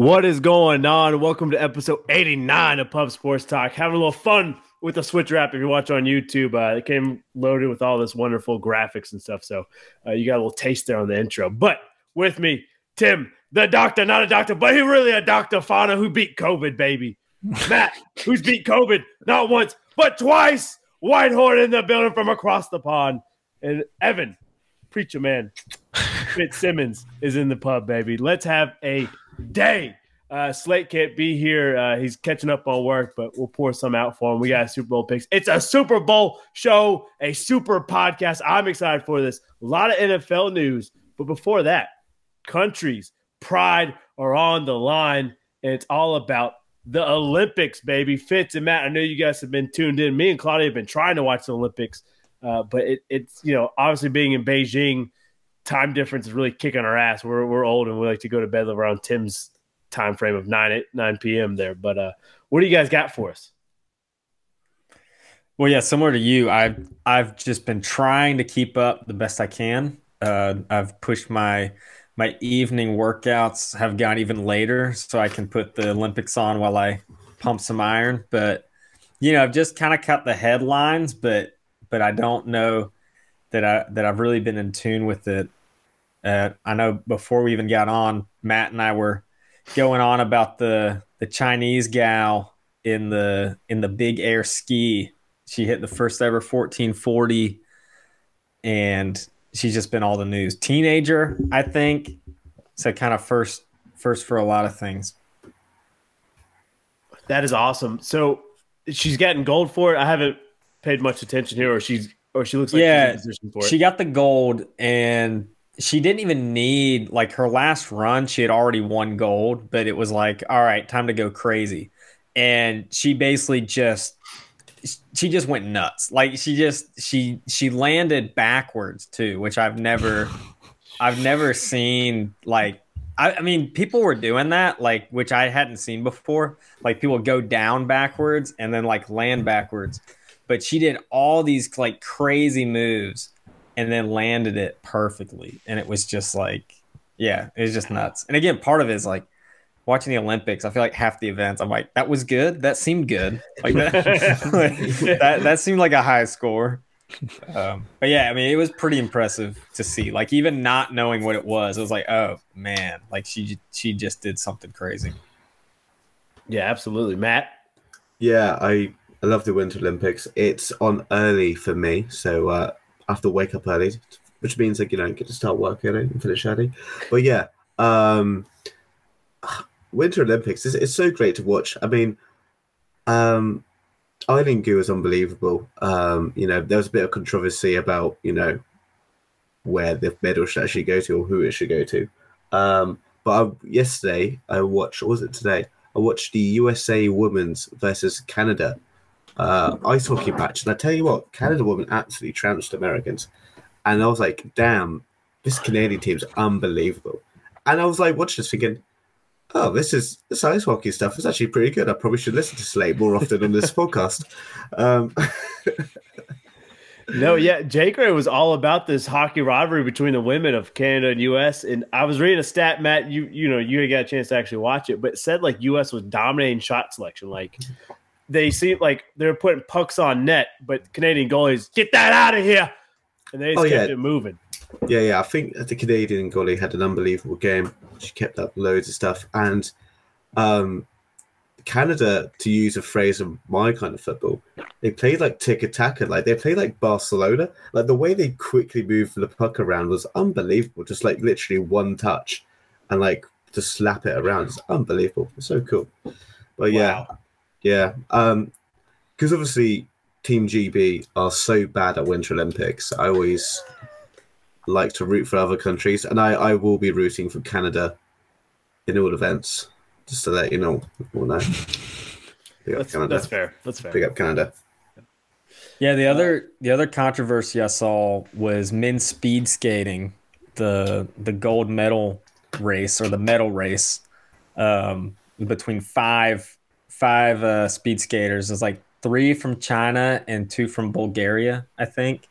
What is going on? Welcome to episode 89 of Pub Sports Talk. Having a little fun with the Switch Wrap. If you watch on YouTube, uh, it came loaded with all this wonderful graphics and stuff. So uh, you got a little taste there on the intro. But with me, Tim, the doctor, not a doctor, but he really a doctor, Fauna, who beat COVID, baby. Matt, who's beat COVID not once, but twice. Whitehorn in the building from across the pond. And Evan, preacher man, Fitzsimmons is in the pub, baby. Let's have a day. Uh, Slate can't be here. Uh, he's catching up on work, but we'll pour some out for him. We got Super Bowl picks. It's a Super Bowl show, a super podcast. I'm excited for this. A lot of NFL news. But before that, countries, pride are on the line. And it's all about the Olympics, baby. Fitz and Matt, I know you guys have been tuned in. Me and Claudia have been trying to watch the Olympics, uh, but it, it's, you know, obviously being in Beijing, time difference is really kicking our ass. We're, we're old and we like to go to bed around Tim's time frame of 9 9 p.m. there. But uh, what do you guys got for us? Well, yeah, similar to you, I've I've just been trying to keep up the best I can. Uh, I've pushed my my evening workouts have gone even later, so I can put the Olympics on while I pump some iron. But you know, I've just kind of cut the headlines, but but I don't know that I that I've really been in tune with it. Uh, I know before we even got on, Matt and I were going on about the the Chinese gal in the in the big air ski. She hit the first ever 1440 and she's just been all the news. Teenager, I think. So kind of first first for a lot of things. That is awesome. So she's getting gold for it. I haven't paid much attention here, or she's or she looks like yeah, She got the gold, and she didn't even need like her last run. She had already won gold, but it was like, all right, time to go crazy, and she basically just she just went nuts. Like she just she she landed backwards too, which I've never I've never seen like I, I, mean people were doing that like which I hadn't seen before. Like people go down backwards and then like land backwards. But she did all these like crazy moves and then landed it perfectly. And it was just like yeah, it was just nuts. And again, part of it is like watching the Olympics, I feel like half the events, I'm like, that was good. That seemed good. Like that, that, that seemed like a high score. Um, but yeah, I mean, it was pretty impressive to see. Like even not knowing what it was, it was like, oh man, like she she just did something crazy. Yeah, absolutely, Matt. Yeah, I I love the Winter Olympics. It's on early for me, so uh, I have to wake up early, which means like you know get to start work early and finish early. But yeah, um, Winter Olympics is it's so great to watch. I mean, um, Eileen Gu is unbelievable. Um, you know, there was a bit of controversy about you know where the medal should actually go to or who it should go to. Um, but I, yesterday I watched, or was it today? I watched the USA Women's versus Canada uh, ice hockey match, and I tell you what, Canada women absolutely trounced Americans, and I was like, damn, this Canadian team's unbelievable. And I was like, watching this thinking, oh, this is this ice hockey stuff is actually pretty good. I probably should listen to Slate more often on this podcast. Um, no, yeah, Jake Ray was all about this hockey rivalry between the women of Canada and US. And I was reading a stat, Matt, you you know, you got a chance to actually watch it, but it said like US was dominating shot selection. Like they seem like they're putting pucks on net, but Canadian goalies, get that out of here. And they just oh, kept yeah. it moving. Yeah, yeah. I think the Canadian goalie had an unbelievable game. She kept up loads of stuff. And um, Canada, to use a phrase of my kind of football, they played like tiki-taka, like they played like Barcelona. Like the way they quickly moved the puck around was unbelievable. Just like literally one touch and like to slap it around. It's unbelievable. It's so cool. But yeah, wow. yeah. Um, because obviously Team GB are so bad at Winter Olympics. I always like to root for other countries, and I, I will be rooting for Canada in all events, just to let you know. All know. That's, that's, fair. That's fair. Big up Canada. Yeah, the other the other controversy I saw was men's speed skating, the the gold medal race or the medal race um, between five five uh, speed skaters. It's like three from China and two from Bulgaria, I think.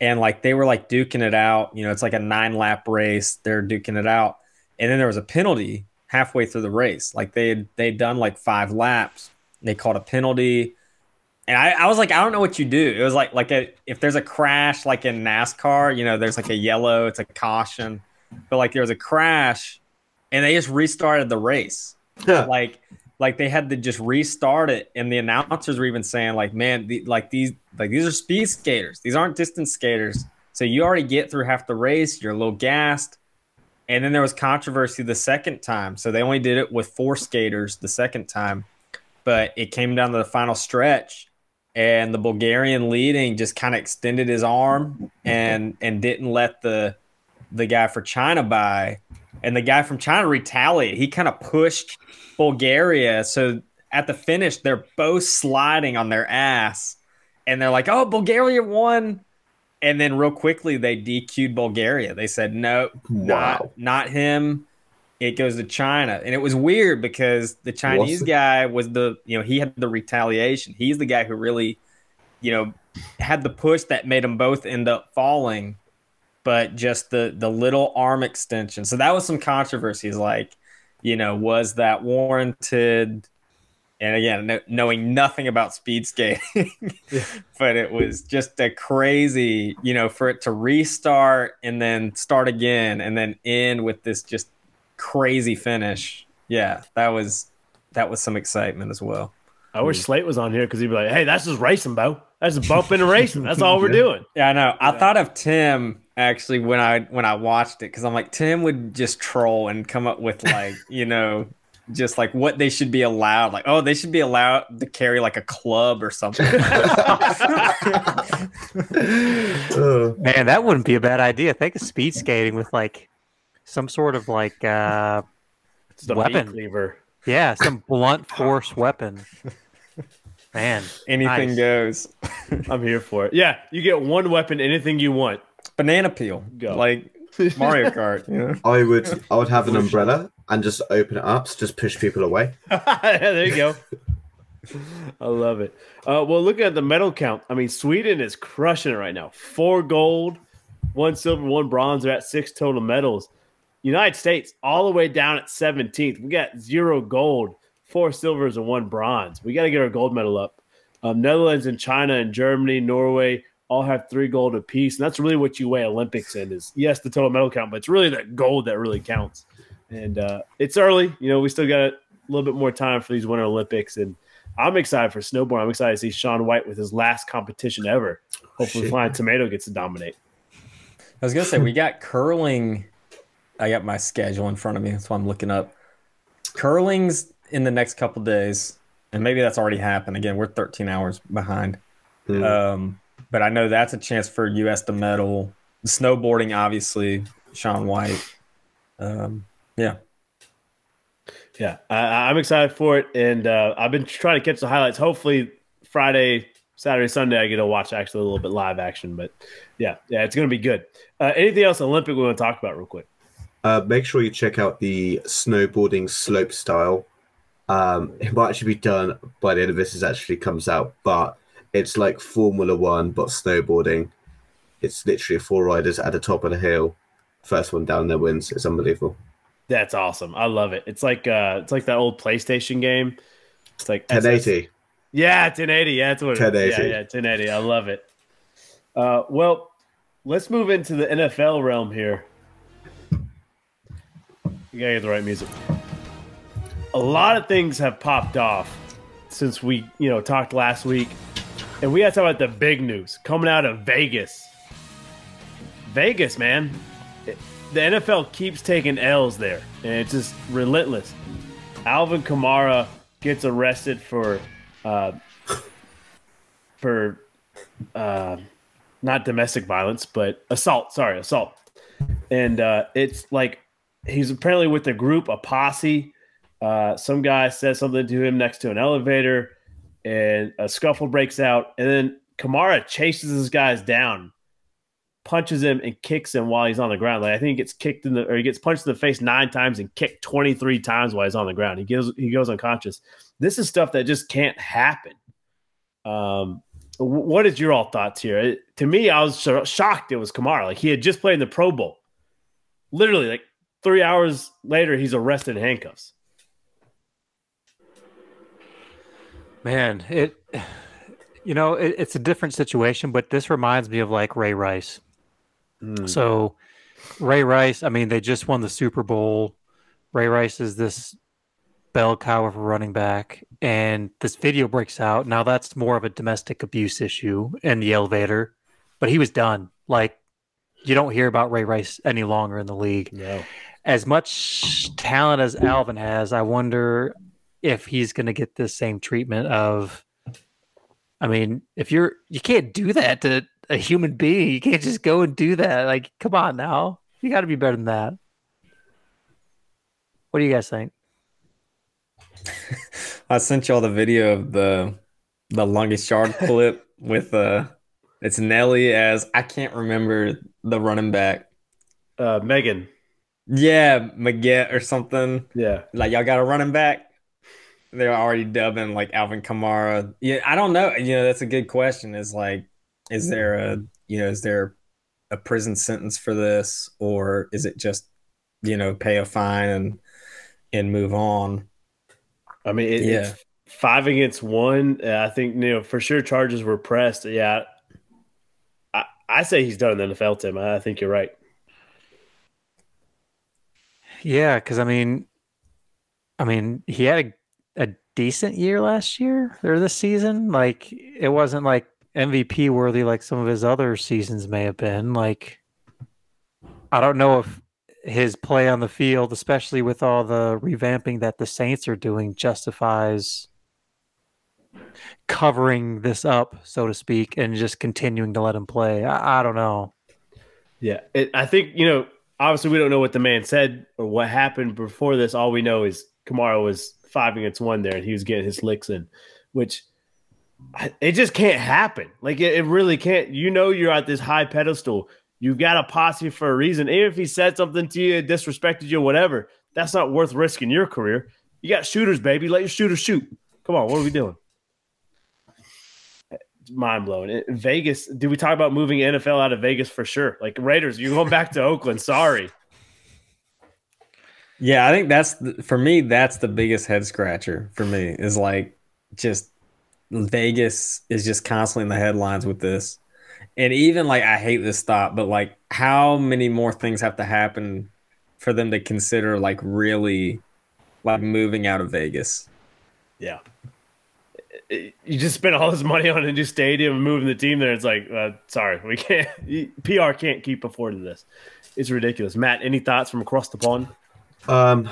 And like they were like duking it out. You know, it's like a nine lap race. They're duking it out. And then there was a penalty halfway through the race. Like they had they'd done like five laps. They called a penalty. And I, I was like, I don't know what you do. It was like like a if there's a crash like in NASCAR, you know, there's like a yellow, it's a caution. But like there was a crash and they just restarted the race. Yeah. like like they had to just restart it and the announcers were even saying like man the, like these like these are speed skaters. These aren't distance skaters. So you already get through half the race. You're a little gassed. And then there was controversy the second time. So they only did it with four skaters the second time. But it came down to the final stretch and the bulgarian leading just kind of extended his arm and and didn't let the the guy for china by and the guy from china retaliated he kind of pushed Bulgaria. So at the finish, they're both sliding on their ass, and they're like, "Oh, Bulgaria won." And then real quickly, they DQ'd Bulgaria. They said, "No, Wow. not not him." It goes to China, and it was weird because the Chinese the- guy was the you know he had the retaliation. He's the guy who really, you know, had the push that made them both end up falling, but just the the little arm extension. So that was some controversies. Like, you know, was that warranted? And again, no, knowing nothing about speed skating, but it was just a crazy, you know, for it to restart and then start again and then end with this just crazy finish. Yeah, that was that was some excitement as well. I wish hmm. Slate was on here because he'd be like, "Hey, that's just racing, Bo. That's just bumping and racing. That's all we're Yeah. doing." Yeah, I know. I Yeah. thought of Tim actually when I when I watched it because I'm like Tim would just troll and come up with like you know just like what they should be allowed. Like oh they should be allowed to carry like a club or something. Man, that wouldn't be a bad idea. Think of speed skating with like some sort of like uh It's the Weapon. meat cleaver. yeah, some blunt force weapon. Man, Anything Nice. goes. I'm here for it. Yeah, you get one weapon, anything you want. Banana peel. Go. Like Mario Kart. You know? I would I would have an umbrella and just open it up, so just push people away. there you go. I love it. Uh, well, looking at the medal count, I mean, Sweden is crushing it right now. Four gold, one silver, one bronze. They're at six total medals. United States all the way down at 17th. We got zero gold, four silvers, and one bronze. We got to get our gold medal up. Um, Netherlands and China and Germany, Norway all have three gold apiece, and that's really what you weigh Olympics in. Is yes, the total medal count, but it's really that gold that really counts. And uh, it's early, you know. We still got a little bit more time for these Winter Olympics, and I'm excited for snowboard. I'm excited to see Shaun White with his last competition ever. Hopefully, Shit. Flying Tomato gets to dominate. I was gonna say we got curling. I got my schedule in front of me. That's why I'm looking up. Curling's in the next couple days, and maybe that's already happened. Again, we're 13 hours behind. Mm. Um, but I know that's a chance for US to medal. Snowboarding, obviously, Shaun White. Um, yeah, Yeah, I, I'm excited for it, and uh, I've been trying to catch the highlights. Hopefully, Friday, Saturday, Sunday, I get to watch actually a little bit live action. But yeah, yeah, it's going to be good. Uh, anything else Olympic we want to talk about real quick? Uh, make sure you check out the snowboarding slope style. Um, it might actually be done by the end of this. It actually comes out, but it's like Formula One, but snowboarding. It's literally four riders at the top of the hill. First one down there wins. It's unbelievable. That's awesome. I love it. It's like uh, it's like that old PlayStation game. It's like SS 1080. Yeah, 1080. Yeah, that's what it is. 1080. Yeah, yeah, 1080. I love it. Uh, well, let's move into the NFL realm here. You gotta get the right music. A lot of things have popped off since we, you know, talked last week, and we got to talk about the big news coming out of Vegas. Vegas, man, the NFL keeps taking L's there, and it's just relentless. Alvin Kamara gets arrested for uh, for uh, not domestic violence, but assault. Sorry, assault. And uh, it's like he's apparently with a group, a posse. Uh, some guy says something to him next to an elevator, and a scuffle breaks out. And then Kamara chases this guys down, punches him, and kicks him while he's on the ground. Like I think he gets kicked in the or he gets punched in the face nine times and kicked twenty three times while he's on the ground. He goes he goes unconscious. This is stuff that just can't happen. Um, what is your all thoughts here? It- to me, I was sho- shocked it was Kamara. Like he had just played in the Pro Bowl. Literally, like three hours later, he's arrested in handcuffs. Man, it you know, it, it's a different situation, but this reminds me of like Ray Rice. Mm. So Ray Rice, I mean, they just won the Super Bowl. Ray Rice is this bell cow of a running back, and this video breaks out. Now that's more of a domestic abuse issue in the elevator, but he was done. Like you don't hear about Ray Rice any longer in the league. No. As much talent as Alvin has, I wonder if he's going to get this same treatment of I mean, if you're you can't do that to a human being. You can't just go and do that. Like, come on now. You got to be better than that. What do you guys think? I sent y'all the video of the the longest yard clip with uh it's Nelly as I can't remember the running back. Uh, Megan. Yeah, Maget or something. Yeah. Like y'all got a running back. They're already dubbing like Alvin Kamara. Yeah, I don't know. You know, that's a good question. Is like, is there a you know, is there a prison sentence for this, or is it just you know pay a fine and and move on? I mean, it, Yeah. it's five against one. Uh, I think you know for sure charges were pressed. Yeah, I, I say he's done in the NFL, Tim. I think you're right. Yeah, because I mean, I mean, he had a, a decent year last year or this season. Like, it wasn't like MVP worthy like some of his other seasons may have been. Like, I don't know if his play on the field, especially with all the revamping that the Saints are doing, justifies covering this up, so to speak, and just continuing to let him play. I, I don't know. Yeah, it, I think you know. Obviously, we don't know what the man said or what happened before this. All we know is Kamara was five against one there, and he was getting his licks in, which it just can't happen. Like it, it really can't. You know, you're at this high pedestal. You've got a posse for a reason. Even if he said something to you, disrespected you, whatever, that's not worth risking your career. You got shooters, baby. Let your shooters shoot. Come on, what are we doing? Mind blowing. Vegas, did we talk about moving NFL out of Vegas for sure? Like Raiders, you're going back to Oakland. Sorry. Yeah, I think that's the, for me. That's the biggest head scratcher for me. Is like just Vegas is just constantly in the headlines with this, and even like I hate this thought, but like how many more things have to happen for them to consider like really like moving out of Vegas? Yeah. You just spent all this money on a new stadium and moving the team there. It's like, uh, sorry, we can't. PR can't keep affording this. It's ridiculous. Matt, any thoughts from across the pond? Um,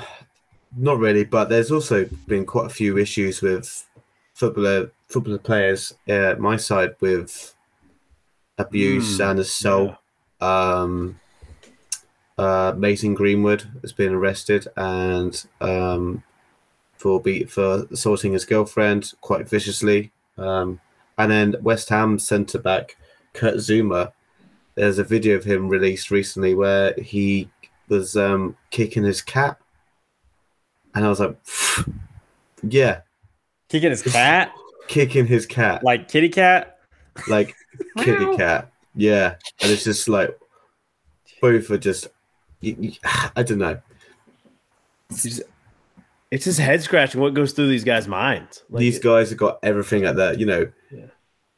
not really, but there's also been quite a few issues with footballer footballer players at my side with abuse Mm, and assault. Um, uh, Mason Greenwood has been arrested and um, for be for assaulting his girlfriend quite viciously. Um, and then West Ham centre back Kurt Zouma. There's a video of him released recently where he was um, kicking his cat, and I was like, "Yeah, Kicking his cat, kicking his cat, like kitty cat. like kitty cat, yeah." And it's just like both are just, I don't know. It's just, it's just head scratching what goes through these guys' minds. Like, These guys have got everything at their, you know, Yeah.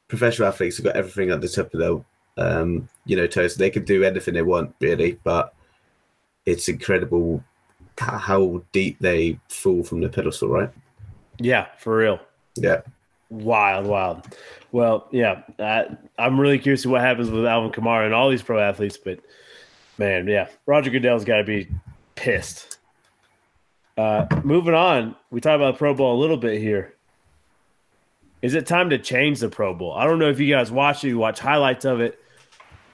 professional athletes have got everything at the top of their, um, you know, toes. They can do anything they want, really, but it's incredible how deep they fall from the pedestal, right? yeah, for real. Yeah. Wild, wild. Well, yeah, uh, I'm really curious to what happens with Alvin Kamara and all these pro athletes. But man, yeah, Roger Goodell's got to be pissed. Uh, moving on, we talked about the Pro Bowl a little bit here. Is it time to change the Pro Bowl? I don't know if you guys watched it, you watch highlights of it,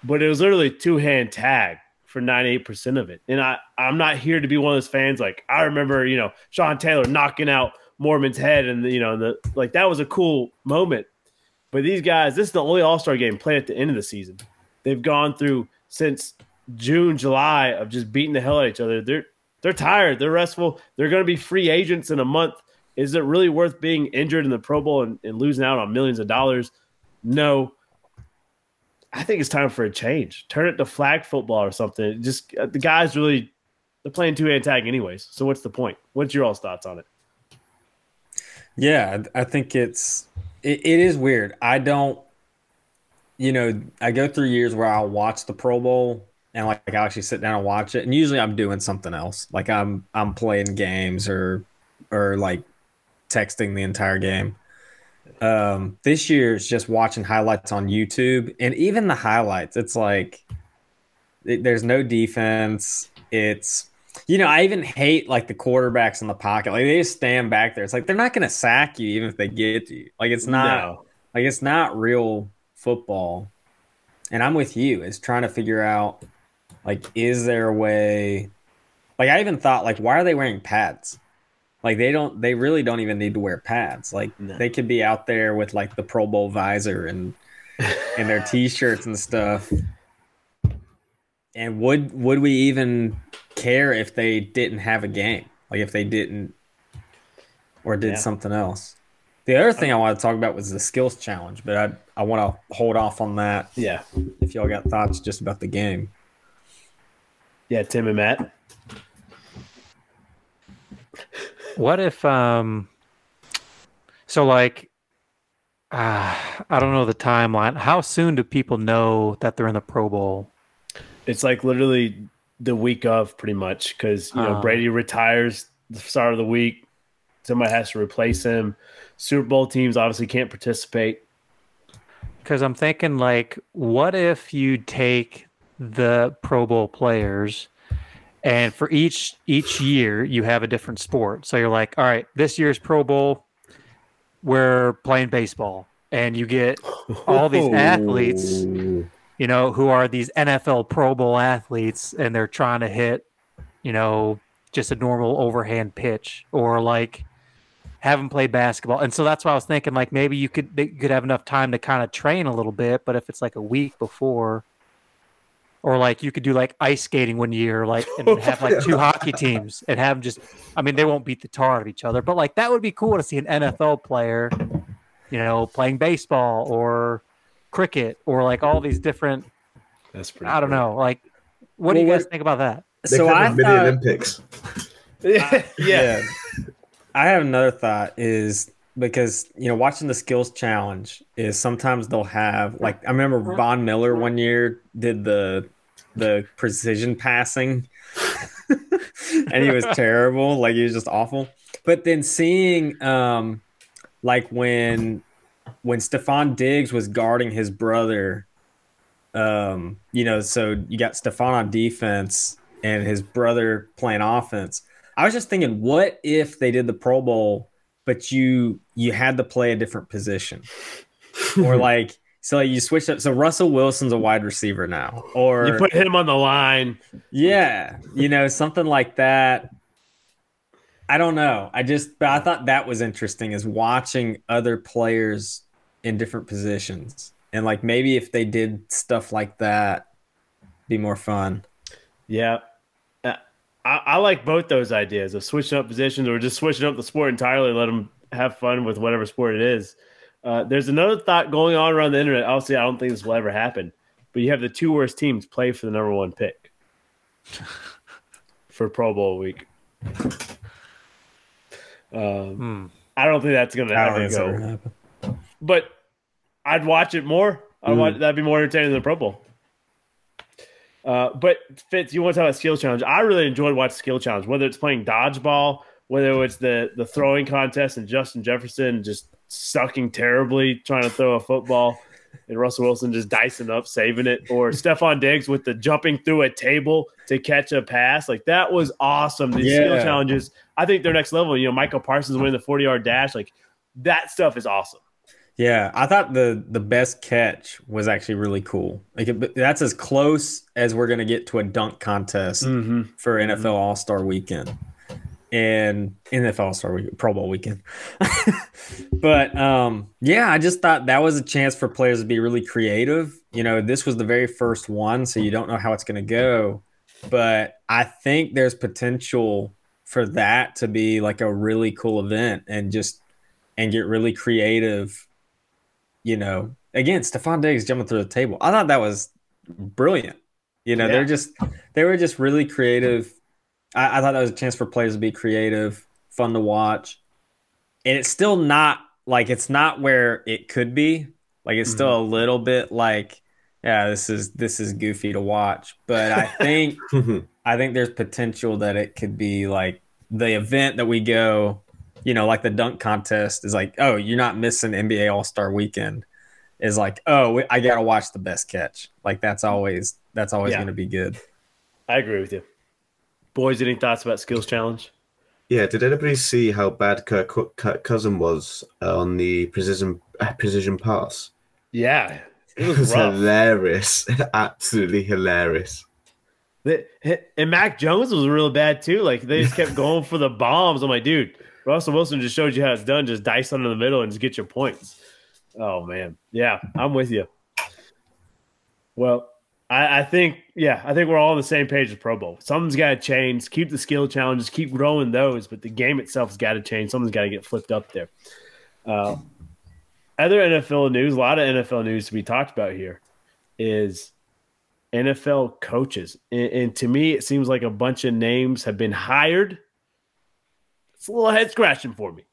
but it was literally two hand tag for 98% of it. And I, I'm not here to be one of those fans like I remember, you know, Sean Taylor knocking out Moorman's head and the, you know, the like that was a cool moment. But these guys, this is the only All Star game played at the end of the season. They've gone through since June, July of just beating the hell out of each other. They're they're tired. They're restful. They're going to be free agents in a month. Is it really worth being injured in the Pro Bowl and, and losing out on millions of dollars? No. I think it's time for a change. Turn it to flag football or something. Just uh, the guys really they're playing two hand tag anyways. So what's the point? What's your all's thoughts on it? Yeah, I think it's it, it is weird. I don't, you know, I go through years where I'll watch the Pro Bowl and like I actually sit down and watch it, and usually I'm doing something else, like I'm I'm playing games or or like texting the entire game. Um, this year is just watching highlights on YouTube, and even the highlights, it's like it, there's no defense. It's you know, I even hate like the quarterbacks in the pocket. Like they just stand back there. It's like they're not going to sack you even if they get you. Like it's not no. like it's not real football. And I'm with you. It's trying to figure out like is there a way like I even thought like why are they wearing pads? Like they don't they really don't even need to wear pads. Like no. they could be out there with like the Pro Bowl visor and and their t-shirts and stuff. And would would we even care if they didn't have a game, like if they didn't or did yeah. something else. The other thing um, I want to talk about was the skills challenge, but I I want to hold off on that. Yeah. If y'all got thoughts just about the game. Yeah, Tim and Matt. What if um so like uh, I don't know the timeline. How soon do people know that they're in the Pro Bowl? It's like literally the week of pretty much because you know uh, Brady retires the start of the week. Somebody has to replace him. Super Bowl teams obviously can't participate. Because I'm thinking, like, what if you take the Pro Bowl players, and for each each year you have a different sport. So you're like, all right, this year's Pro Bowl, we're playing baseball, and you get all these oh. athletes you know, who are these NFL Pro Bowl athletes and they're trying to hit, you know, just a normal overhand pitch or like have them play basketball. And so that's why I was thinking like maybe you could you could have enough time to kind of train a little bit, but if it's like a week before or like you could do like ice skating one year, like and have like two hockey teams and have just I mean they won't beat the tar out of each other, but like that would be cool to see an NFL player, you know, playing baseball or cricket or like all these different. That's pretty. I don't cool. know. Like, what well, do you guys think about that? They so I thought, Olympics. yeah. yeah. I have another thought is because you know watching the skills challenge is sometimes they'll have like I remember uh-huh. Von Miller one year did the the precision passing. And he was terrible. Like he was just awful. But then seeing um like when when Stefon Diggs was guarding his brother, um, you know, so you got Stefon on defense and his brother playing offense. I was just thinking, what if they did the Pro Bowl, but you you had to play a different position, or like so you switched up. So Russell Wilson's a wide receiver now, or you put him on the line. Yeah, you know something like that. I don't know. I just, but I thought that was interesting is watching other players in different positions. And like maybe if they did stuff like that, be more fun. Yeah. Uh, I, I, like both those ideas of switching up positions or just switching up the sport entirely, let them have fun with whatever sport it is. Uh, there's another thought going on around the internet. Obviously, I don't think this will ever happen, but you have the two worst teams play for the number one pick for Pro Bowl week. Um, hmm. I don't think that's going to ever go. But I'd watch it more. I'd mm. watch, that'd be more entertaining than the Pro Bowl. Uh, but Fitz, you want to talk about skill challenge? I really enjoyed watching skill challenge, whether it's playing dodgeball, whether it's the the throwing contest and Justin Jefferson just sucking terribly trying to throw a football, and Russell Wilson just dicing up, saving it, or Stefon Diggs with the jumping through a table to catch a pass. Like that was awesome. These yeah. skill challenges, I think they're next level. You know, Michael Parsons winning the forty yard dash, like that stuff is awesome. Yeah, I thought the the best catch was actually really cool. Like it, that's as close as we're gonna get to a dunk contest mm-hmm. for NFL. All Star Weekend and NFL Star Weekend, Pro Bowl weekend. but um, yeah, I just thought that was a chance for players to be really creative. You know, this was the very first one, so you don't know how it's gonna go. But I think there's potential for that to be like a really cool event and just and get really creative. You know, again, Stefon Diggs jumping through the table. I thought that was brilliant. You know, Yeah. they're just they were just really creative. I, I thought that was a chance for players to be creative, fun to watch, and it's still not like it's not where it could be. Like it's still mm-hmm. a little bit like, yeah, this is this is goofy to watch. But I think mm-hmm. I think there's potential that it could be like the event that we go, you know, like the dunk contest is like, oh, you're not missing NBA All Star Weekend. Is like, oh, I gotta watch the best catch. Like that's always that's always Yeah. gonna be good. I agree with you. Boys, any thoughts about skills challenge? Yeah, did anybody see how bad Kirk, Kirk Cousin was uh, on the precision uh, precision pass? Yeah, it It was was hilarious, absolutely hilarious. The- and Mac Jones was real bad too. Like they just kept going for the bombs. I'm like, dude, Russell Wilson just showed you how it's done. Just dice under the middle and just get your points. Oh man, yeah, I'm with you. Well, I, I think yeah, I think we're all on the same page with Pro Bowl. Something's got to change. Keep the skill challenges, keep growing those, but the game itself has got to change. Something's got to get flipped up there. Uh, other NFL news, a lot of NFL news to be talked about here is NFL coaches. And, and to me, it seems like a bunch of names have been hired. It's a little head scratching for me.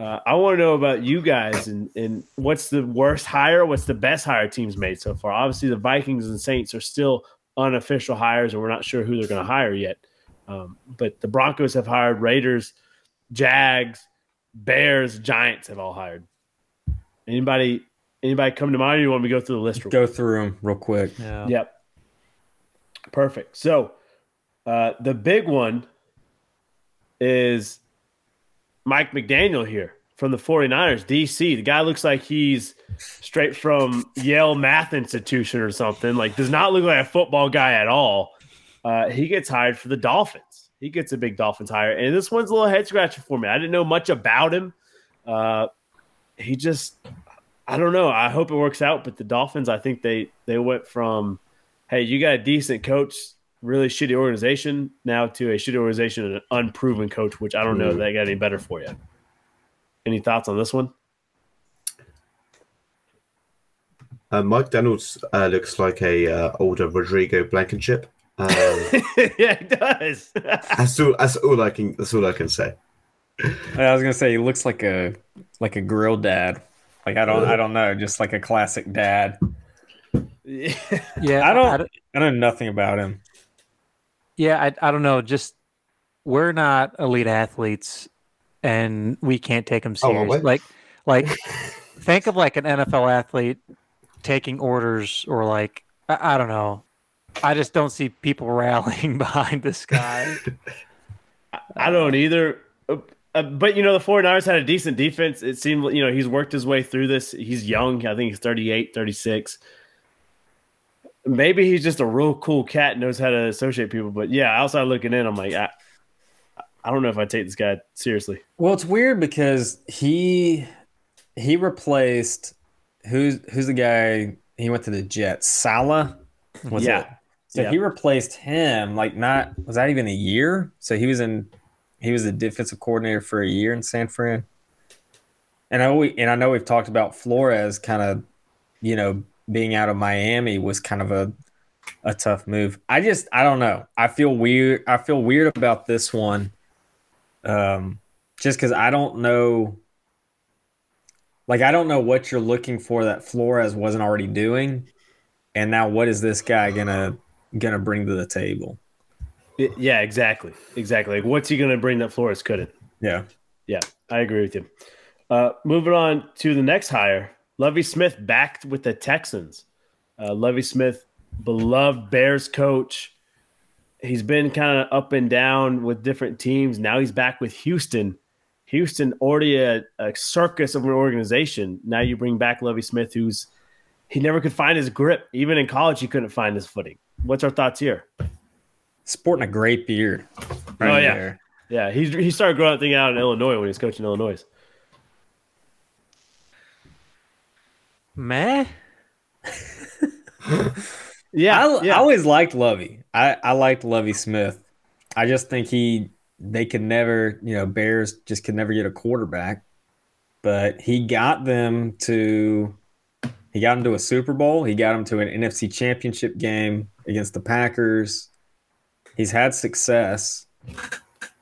Uh, I want to know about you guys and, and what's the worst hire? What's the best hire teams made so far? Obviously, the Vikings and Saints are still unofficial hires, and we're not sure who they're going to hire yet. Um, but the Broncos have hired, Raiders, Jags, Bears, Giants have all hired. Anybody, anybody come to mind? Or you want me to go through the list? real Go through them real quick. Yeah. Yep. Perfect. So uh, the big one is Mike McDaniel here from the 49ers, DC. The guy looks like he's straight from Yale Math Institution or something. Like, does not look like a football guy at all. Uh, he gets hired for the Dolphins. He gets a big Dolphins hire. And this one's a little head scratcher for me. I didn't know much about him. Uh, he just, I don't know. I hope it works out. But the Dolphins, I think they they went from, hey, you got a decent coach, really shitty organization, now to a shitty organization and an unproven coach, which I don't know if they got any better for you. Any thoughts on this one? Uh, Mike Daniels uh, looks like a uh, older Rodrigo Blankenship. Um, yeah, it does. that's all. That's all I can. That's all I can say. I was gonna say he looks like a like a grill dad. Like I don't I don't know, just like a classic dad. yeah. Yeah, I don't- I don't- I know nothing about him. Yeah, I, I don't know. Just we're not elite athletes, and we can't take them Oh, serious. what? like, like think of like an NFL athlete taking orders, or like I, I don't know. I just don't see people rallying behind this guy. I don't either. Uh, uh, but, you know, the 49ers had a decent defense. It seemed, you know, he's worked his way through this. He's young. I think he's 38, 36. Maybe he's just a real cool cat, knows how to associate people. But yeah, outside looking in, I'm like, I, I don't know if I take this guy seriously. Well, it's weird because he he replaced who's who's the guy he went to the Jets? Saleh mm-hmm. was Yeah. it? So Yeah. he replaced him like not was that even a year? So he was in he was the defensive coordinator for a year in San Fran. And I we and I know we've talked about Flores kind of you know being out of Miami was kind of a a tough move. I just I don't know. I feel weird. I feel weird about this one. Um just because I don't know like I don't know what you're looking for that Flores wasn't already doing. And now what is this guy gonna gonna bring to the table? Yeah, exactly. Exactly. Like, what's he going to bring that Flores couldn't? Yeah. Yeah, I agree with you. Uh, moving on to the next hire, Lovie Smith backed with the Texans. Uh, Lovie Smith, beloved Bears coach. He's been kind of up and down with different teams. Now he's back with Houston. Houston already a, a circus of an organization. Now you bring back Lovie Smith, who's he never could find his grip. Even in college, he couldn't find his footing. What's our thoughts here? Sporting a great beard. Oh, yeah. Yeah, he he started growing that thing out in Illinois when he was coaching Illinois. Meh. Yeah, I, yeah. I always liked Lovie. I, I liked Lovie Smith. I just think he they could never, you know, Bears just could never get a quarterback. But he got them to he got them to a Super Bowl. He got them to an NFC championship game against the Packers. He's had success.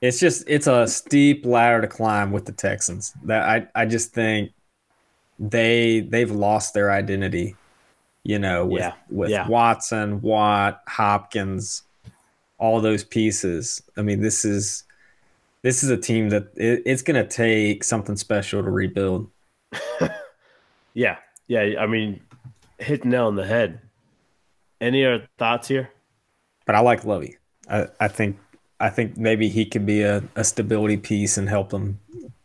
It's just it's a steep ladder to climb with the Texans. That I, I just think they they've lost their identity, you know, with Yeah, with yeah. Watson, Watt, Hopkins, all those pieces. I mean, this is this is a team that it, it's going to take something special to rebuild. Yeah, yeah. I mean, hit nail on the head. Any other thoughts here? But I like Lovie. I, I think I think maybe he could be a, a stability piece and help them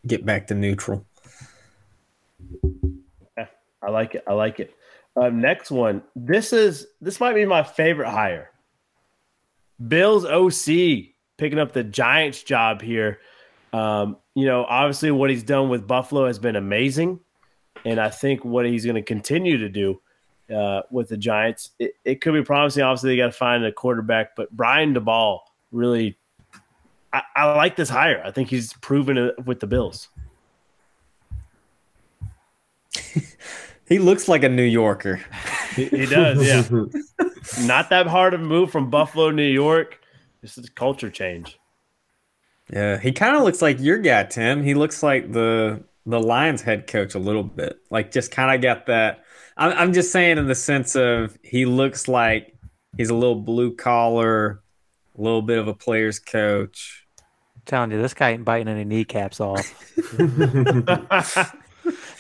get back to neutral. I like it. I like it. Um, next one. This is this might be my favorite hire. Bills OC picking up the Giants job here. Um, you know, obviously what he's done with Buffalo has been amazing, and I think what he's going to continue to do uh, with the Giants, it, it could be promising. Obviously, they got to find a quarterback, but Brian Daboll really, I, I like this hire. I think he's proven it with the Bills. He looks like a New Yorker. He, he does, yeah. Not that hard of a move from Buffalo, New York. This is a culture change. Yeah, he kind of looks like your guy, Tim. He looks like the the Lions head coach a little bit. Like just kind of got that. I'm, I'm just saying in the sense of he looks like he's a little blue collar, a little bit of a player's coach. telling you, this guy ain't biting any kneecaps off.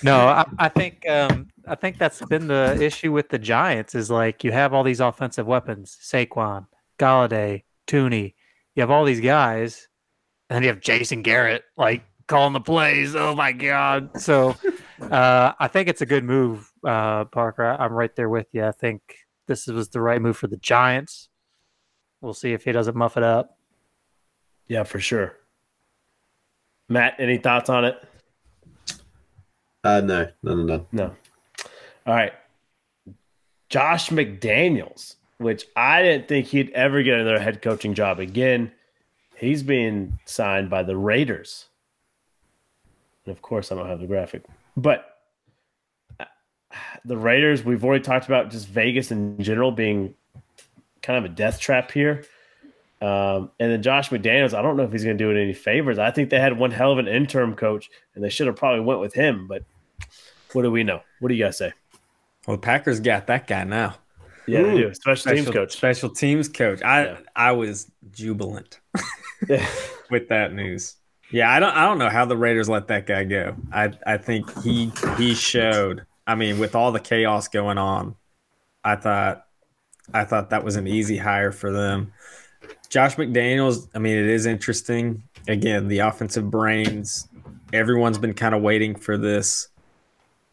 No, I, I think um, I think that's been the issue with the Giants is like you have all these offensive weapons: Saquon, Golladay, Toney. You have all these guys, and then you have Jason Garrett like calling the plays. Oh my god! So uh, I think it's a good move, uh, Parker. I, I'm right there with you. I think this was the right move for the Giants. We'll see if he doesn't muff it up. yeah, for sure. Matt, any thoughts on it? Uh, no, no, no, no. No. All right. Josh McDaniels, which I didn't think he'd ever get another head coaching job again. He's being signed by the Raiders. And of course, I don't have the graphic. But uh, the Raiders, we've already talked about just Vegas in general being kind of a death trap here. Um, and then Josh McDaniels, I don't know if he's going to do it any favors. I think they had one hell of an interim coach, and they should have probably went with him. But what do we know? What do you guys say? Well, the Packers got that guy now. Yeah, they do. Special, teams coach. special teams coach. I Yeah. I was jubilant Yeah. with that news. Yeah, I don't I don't know how the Raiders let that guy go. I I think he he showed. I mean, with all the chaos going on, I thought I thought that was an easy hire for them. Josh McDaniels, I mean, it is interesting. Again, the offensive brains. Everyone's been kind of waiting for this.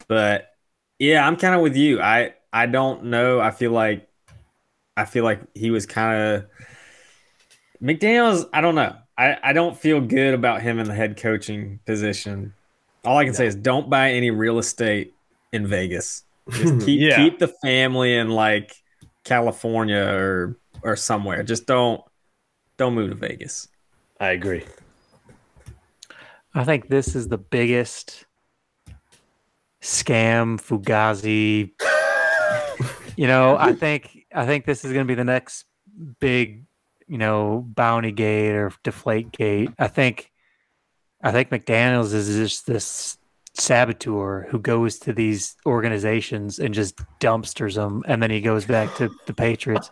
But yeah, I'm kind of with you. I I don't know. I feel like I feel like he was kind of McDaniels. I don't know. I, I don't feel good about him in the head coaching position. All I can say is don't buy any real estate in Vegas. Just keep Yeah. keep the family in like California or or somewhere. Just don't don't move to Vegas. I agree. I think this is the biggest scam fugazi. you know, I think I think this is going to be the next big, you know, bounty gate or deflate gate. I think I think McDaniel's is just this saboteur who goes to these organizations and just dumpsters them and then he goes back to the Patriots.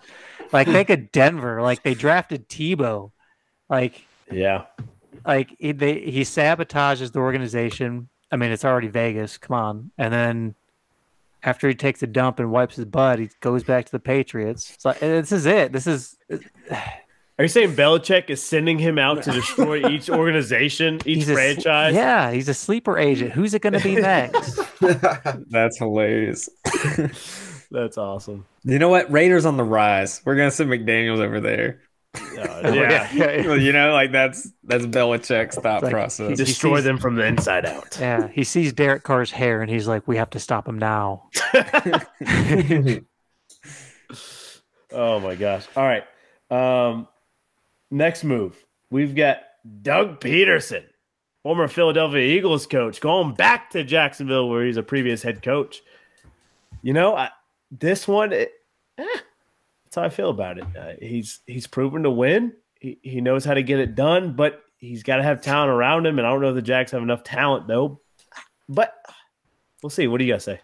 Like think of Denver, like they drafted Tebow. Like Yeah. like he, they, he sabotages the organization. I mean, it's already Vegas. Come on, and then after he takes a dump and wipes his butt, he goes back to the Patriots. It's like this is it. This is Are you saying Belichick is sending him out to destroy each organization, each he's a franchise? yeah, he's a sleeper agent. Who's it going to be next? That's hilarious. That's awesome. You know what? Raiders on the rise. We're gonna send McDaniels over there. Uh, yeah. yeah, you know, like that's that's Belichick's thought Like, process. he Destroy sees- them from the inside out. yeah. He sees Derek Carr's hair and he's like, "We have to stop him now." Oh my gosh. All right. Um, next move. We've got Doug Pederson, former Philadelphia Eagles coach, going back to Jacksonville where he's a previous head coach. You know, I, this one, it, eh, that's how I feel about it. Uh, he's he's proven to win. He, he knows how to get it done, but he's got to have talent around him. And I don't know if the Jacks have enough talent though. But we'll see. What do you guys say?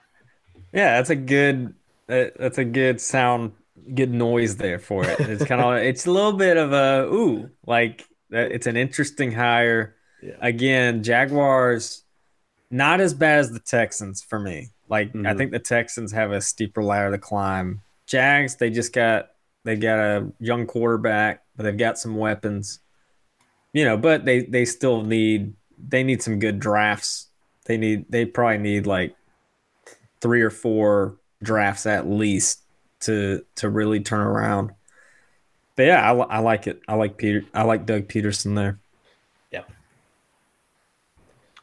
Yeah, that's a good. Uh, that's a good sound, good noise there for it. It's kind of. it's a little bit of a ooh, like it's an interesting hire. Yeah. Again, Jaguars, not as bad as the Texans for me. Like I Mhm. think the Texans have a steeper ladder to climb. Jags, they just got they got a young quarterback, but they've got some weapons. You know, but they they still need they need some good drafts. They need they probably need like three or four drafts at least to to really turn around. But yeah, I, I like it. I like Peter. I like Doug Pederson there. Yeah.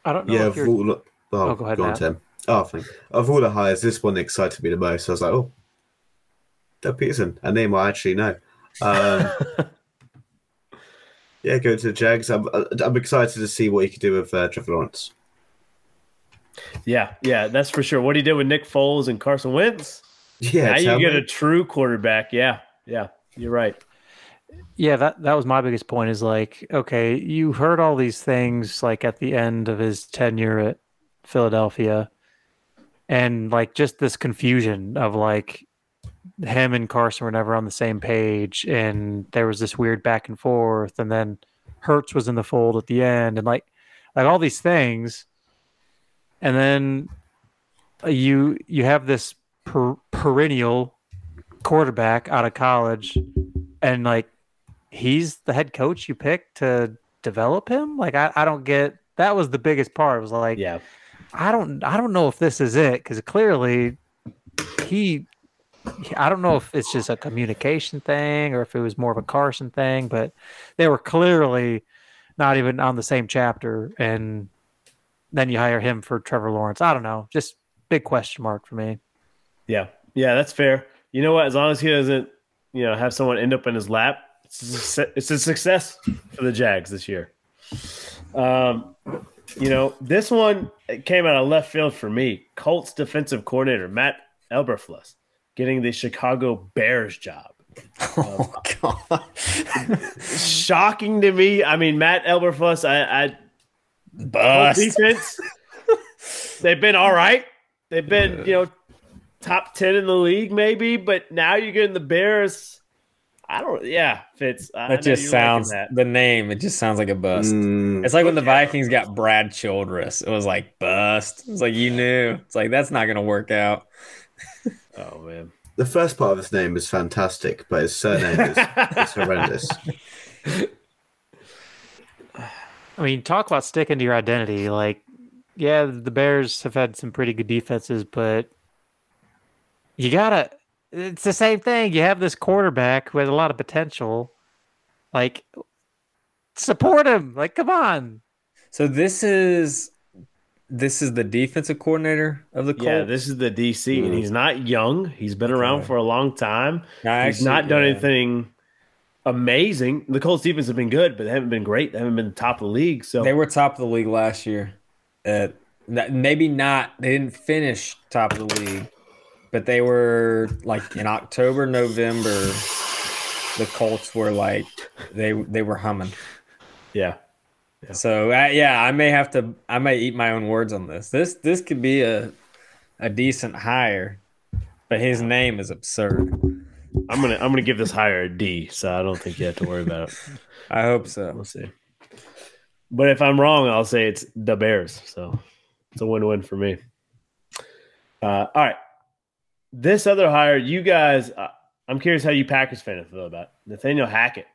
I don't know Yeah, if of you're all, the- oh, Oh, go ahead, on, Matt. Tim. Oh, thank Of all the hires, this one excited me the most. I was like, oh, Doug Pederson, a name I actually know. Um, yeah, go to the Jags. I'm, I'm excited to see what he could do with uh, Trevor Lawrence. Yeah, yeah, that's for sure. What he did with Nick Foles and Carson Wentz. Yeah, now you tell get me. a true quarterback. Yeah, yeah, you're right. Yeah, that that was my biggest point is like, okay, you heard all these things like at the end of his tenure at Philadelphia and like just this confusion of like him and Carson were never on the same page and there was this weird back and forth and then Hurts was in the fold at the end and like like all these things. And then uh, you you have this per, perennial quarterback out of college and like he's the head coach you pick to develop him? Like i, I don't get that was the biggest part. Was like Yeah, i don't i don't know if this is it because clearly he i don't know if it's just a communication thing or if it was more of a carson thing but they were clearly not even on the same chapter and then you hire him for trevor lawrence i don't know just big question mark for me yeah, yeah. That's fair. You know what? As long as he doesn't, you know, have someone end up in his lap, it's a, success- for the Jags this year. Um, you know, this one came out of left field for me. Colts defensive coordinator Matt Eberflus getting the Chicago Bears job. Oh God! Shocking to me. I mean, Matt Eberflus. I, I Bust. defense. they've been all right. They've been, you know, top ten in the league, maybe. But now you're getting the Bears. I don't. Yeah, Fitz. I That just sounds that. the name. It just sounds like a bust. Mm, It's like when the Vikings got Brad Childress. It was like bust. It's like you knew. It's like that's not gonna work out. Oh man. the first part of his name is fantastic, but his surname is, is horrendous. I mean, talk about sticking to your identity. Like, yeah, the Bears have had some pretty good defenses, but you gotta. It's the same thing. You have this quarterback with a lot of potential. Like, support him. Like, come on. So this is this is the defensive coordinator of the Colts. Yeah, this is the DC, and he's not young. He's been around Okay. for a long time. I he's actually- not done yeah. anything amazing. The Colts defense have been good, but they haven't been great. They haven't been top of the league. So They were top of the league last year. Uh, maybe not. They didn't finish top of the league, but they were like in October, November. The Colts were like they they were humming. yeah, So uh, yeah, I may have to. I may eat my own words on this. This this could be a a decent hire, but his name is absurd. I'm gonna I'm gonna give this hire a D. So I don't think you have to worry about it. I hope so. We'll see. But if I'm wrong, I'll say it's the Bears. So it's a win-win for me. Uh, all right, this other hire, you guys. Uh, I'm curious how you Packers fans feel about Nathaniel Hackett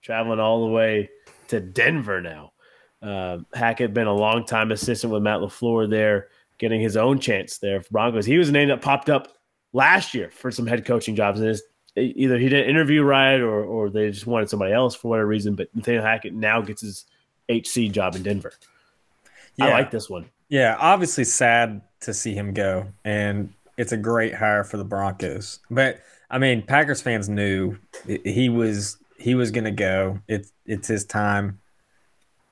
traveling all the way to Denver now. Uh, Hackett been a long time assistant with Matt LaFleur there, getting his own chance there for Broncos. He was a name that popped up last year for some head coaching jobs, and either he didn't interview right or or they just wanted somebody else for whatever reason. But Nathaniel Hackett now gets his HC job in Denver. I like this one. Yeah, obviously sad to see him go, and it's a great hire for the Broncos. But I mean, Packers fans knew he was he was going to go. It's it's his time.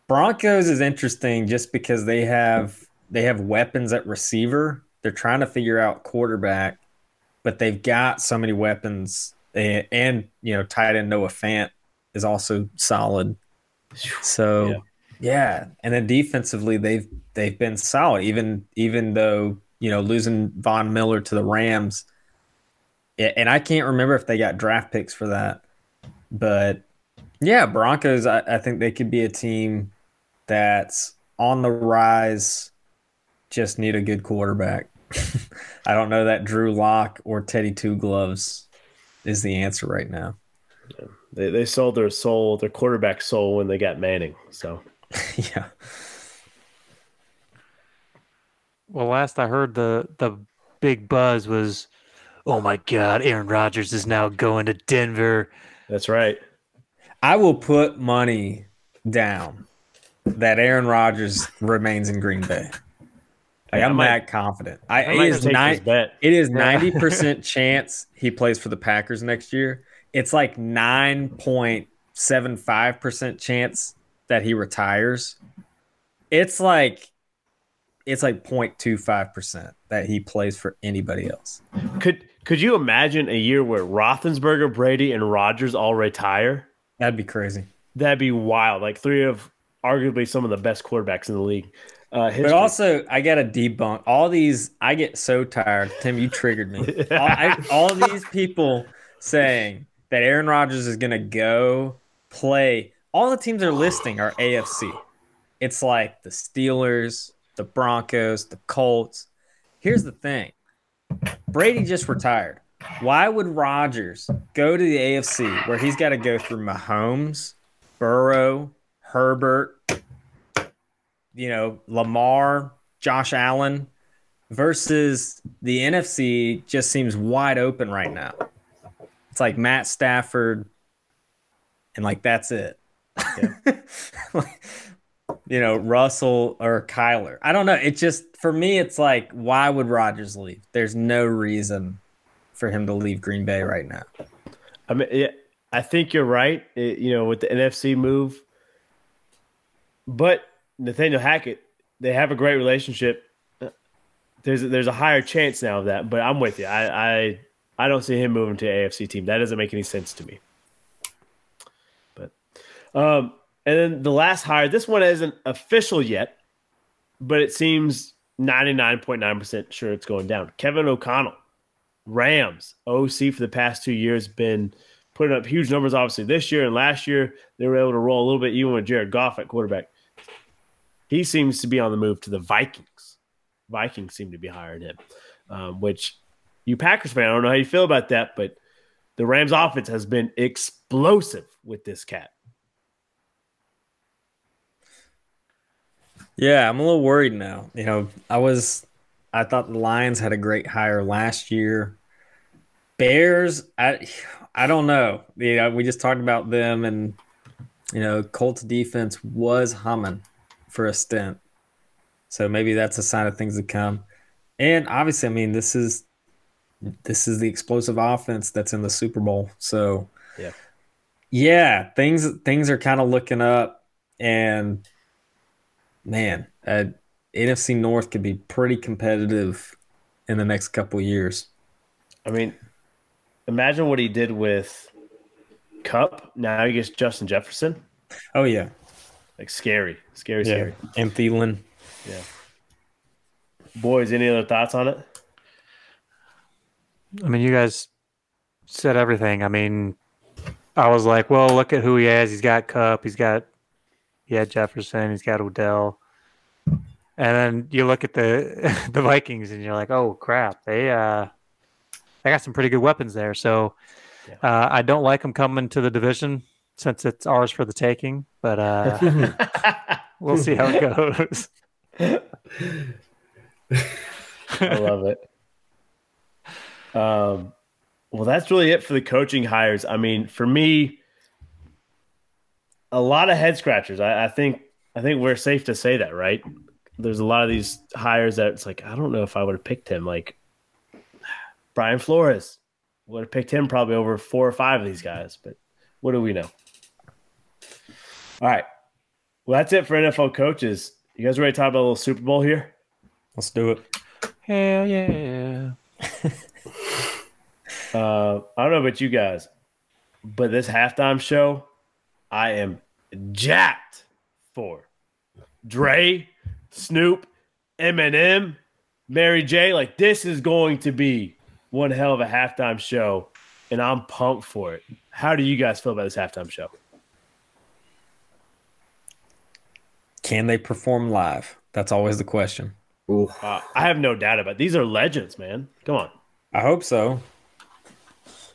Broncos is interesting just because they have they have weapons at receiver. They're trying to figure out quarterback, but they've got so many weapons. And, and you know, tight end Noah Fant is also solid. So Yeah. yeah. and then defensively they've they've been solid. Even even though you know losing Von Miller to the Rams, and I can't remember if they got draft picks for that, but yeah, Broncos. I, I think they could be a team that's on the rise. Just need a good quarterback. I don't know that Drew Lock or Teddy Two Gloves is the answer right now. They, they sold their soul, their quarterback soul, when they got Manning. So yeah. Well, last I heard, the the big buzz was, "Oh my God, Aaron Rodgers is now going to Denver." That's right. I will put money down that Aaron Rodgers remains in Green Bay. Like, I'm might- that confident. I, I it is nine, bet. It is ninety percent chance he plays for the Packers next year. It's like nine point seven five percent chance that he retires. It's like it's like 0.25 percent that he plays for anybody else. Could could you imagine a year where Roethlisberger, Brady, and Rodgers all retire? That'd be crazy. That'd be wild. Like three of arguably some of the best quarterbacks in the league. Uh, But also, I got to debunk all these. I get so tired. Tim, you triggered me. all, I, all these people saying that Aaron Rodgers is going to go play. All the teams they're listing are AFC. It's like the Steelers, the Broncos, the Colts. Here's the thing Brady just retired. Why would Rodgers go to the AFC where he's got to go through Mahomes, Burrow, Herbert, you know, Lamar, Josh Allen versus the NFC just seems wide open right now. It's like Matt Stafford and like that's it. Like, you know, Russell or Kyler. I don't know. It just for me it's like why would Rodgers leave? There's no reason for him to leave Green Bay right now. I mean, yeah, I think you're right. it- you know, with the NFC move, but Nathaniel Hackett, they have a great relationship. There's there's a higher chance now of that, but I'm with you. I I, I don't see him moving to AFC team. That doesn't make any sense to me. But, um, and then the last hire. This one isn't official yet, but it seems 99.9 percent sure it's going down. Kevin O'Connell. Rams OC for the past two years been putting up huge numbers. Obviously, this year and last year they were able to roll a little bit even with Jared Goff at quarterback. He seems to be on the move to the Vikings. Vikings seem to be hiring him, um, which you Packers fan, I don't know how you feel about that, but the Rams offense has been explosive with this cat. Yeah, I'm a little worried now. You know, I was I thought the Lions had a great hire last year. Bears, I I don't know. You know, we just talked about them and you know, Colts defense was humming for a stint. So maybe that's a sign of things to come. And obviously, I mean, this is this is the explosive offense that's in the Super Bowl. So Yeah. Yeah, things things are kind of looking up and man, uh, NFC North could be pretty competitive in the next couple of years. I mean, imagine what he did with Kupp. Now he gets Justin Jefferson. Oh yeah, Like scary, scary, yeah, scary. and Thielen. Yeah. Boys, any other thoughts on it? I mean, you guys said everything. I mean, I was like, well, look at who he has. He's got Kupp. He's got, he had Jefferson. He's got Odell. And then you look at the the Vikings, and you're like, oh crap, they uh, they got some pretty good weapons there. So uh, I don't like them coming to the division since it's ours for the taking. But uh, we'll see how it goes. I love it. Um, well, that's really it for the coaching hires. I mean, for me, a lot of head scratchers. I, I think I think we're safe to say that, right? There's a lot of these hires that it's like I don't know if I would have picked him. Like Brian Flores would have picked him probably over four or five of these guys, but what do we know? All right. Well, that's it for NFL coaches. You guys ready to talk about a little Super Bowl here? Let's do it. Hell yeah. Uh, I don't know about you guys, but this halftime show, I am jacked for. Dre, Snoop, Eminem, Mary J. Like this is going to be one hell of a halftime show, and I'm pumped for it. How do you guys feel about this halftime show? Can they perform live? That's always the question. Ooh. Uh, I have no doubt about it. These are legends, man. Come on. I hope so.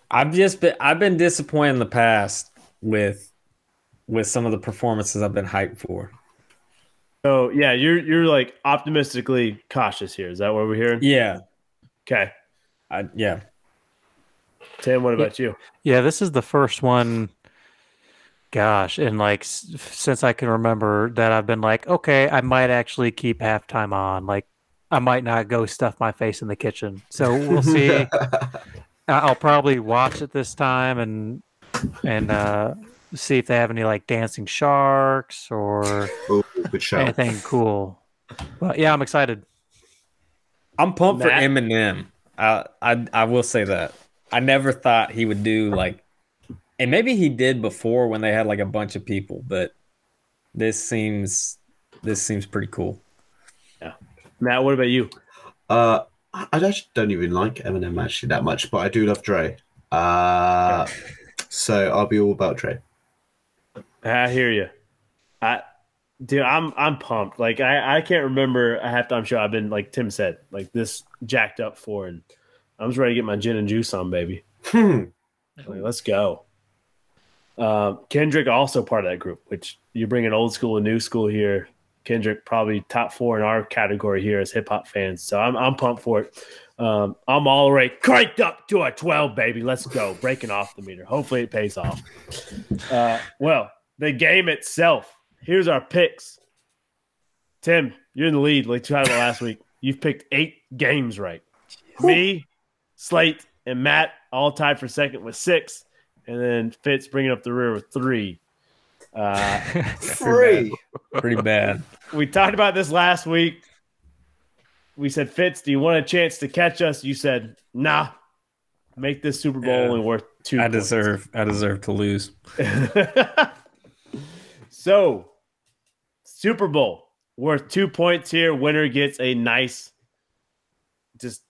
I've just been I've been disappointed in the past with with some of the performances I've been hyped for. So yeah, you're you're like optimistically cautious here. Is that what we're hearing? Yeah. Okay. I, yeah. Tim, what about you? Yeah, this is the first one. Gosh, and like since I can remember that I've been like, okay, I might actually keep halftime on. Like, I might not go stuff my face in the kitchen. So we'll see. I- I'll probably watch it this time and and uh, see if they have any like dancing sharks or Ooh, anything cool. But yeah, I'm excited. I'm pumped Matt? for Eminem. I, I I will say that. I never thought he would do like and maybe he did before when they had like a bunch of people, but this seems this seems pretty cool. Yeah, Matt, what about you? Uh, I I actually don't even like Eminem actually that much, but I do love Dre. Uh, so I'll be all about Dre. I hear you. I, dude, I'm I'm pumped. Like I I can't remember a halftime show I've been like Tim said like this jacked up for, and I'm just ready to get my gin and juice on, baby. Hmm. Like, let's go. Uh, Kendrick also part of that group, which you bring an old school and new school here. Kendrick probably top four in our category here as hip hop fans. So I'm I'm pumped for it. Um, I'm already cranked up to a 12, baby. Let's go. Breaking off the meter. Hopefully it pays off. Uh, well, the game itself. Here's our picks. Tim, you're in the lead. Like you had it last week. You've picked eight games right. Me, Slate, and Matt all tied for second with six, and then Fitz bringing up the rear with three. Uh, Free. Pretty bad. we talked about this last week. We said, Fitz, do you want a chance to catch us? You said, nah. Make this Super Bowl Yeah. only worth two. I points." deserve I deserve to lose. so, Super Bowl worth two points here. Winner gets a nice, just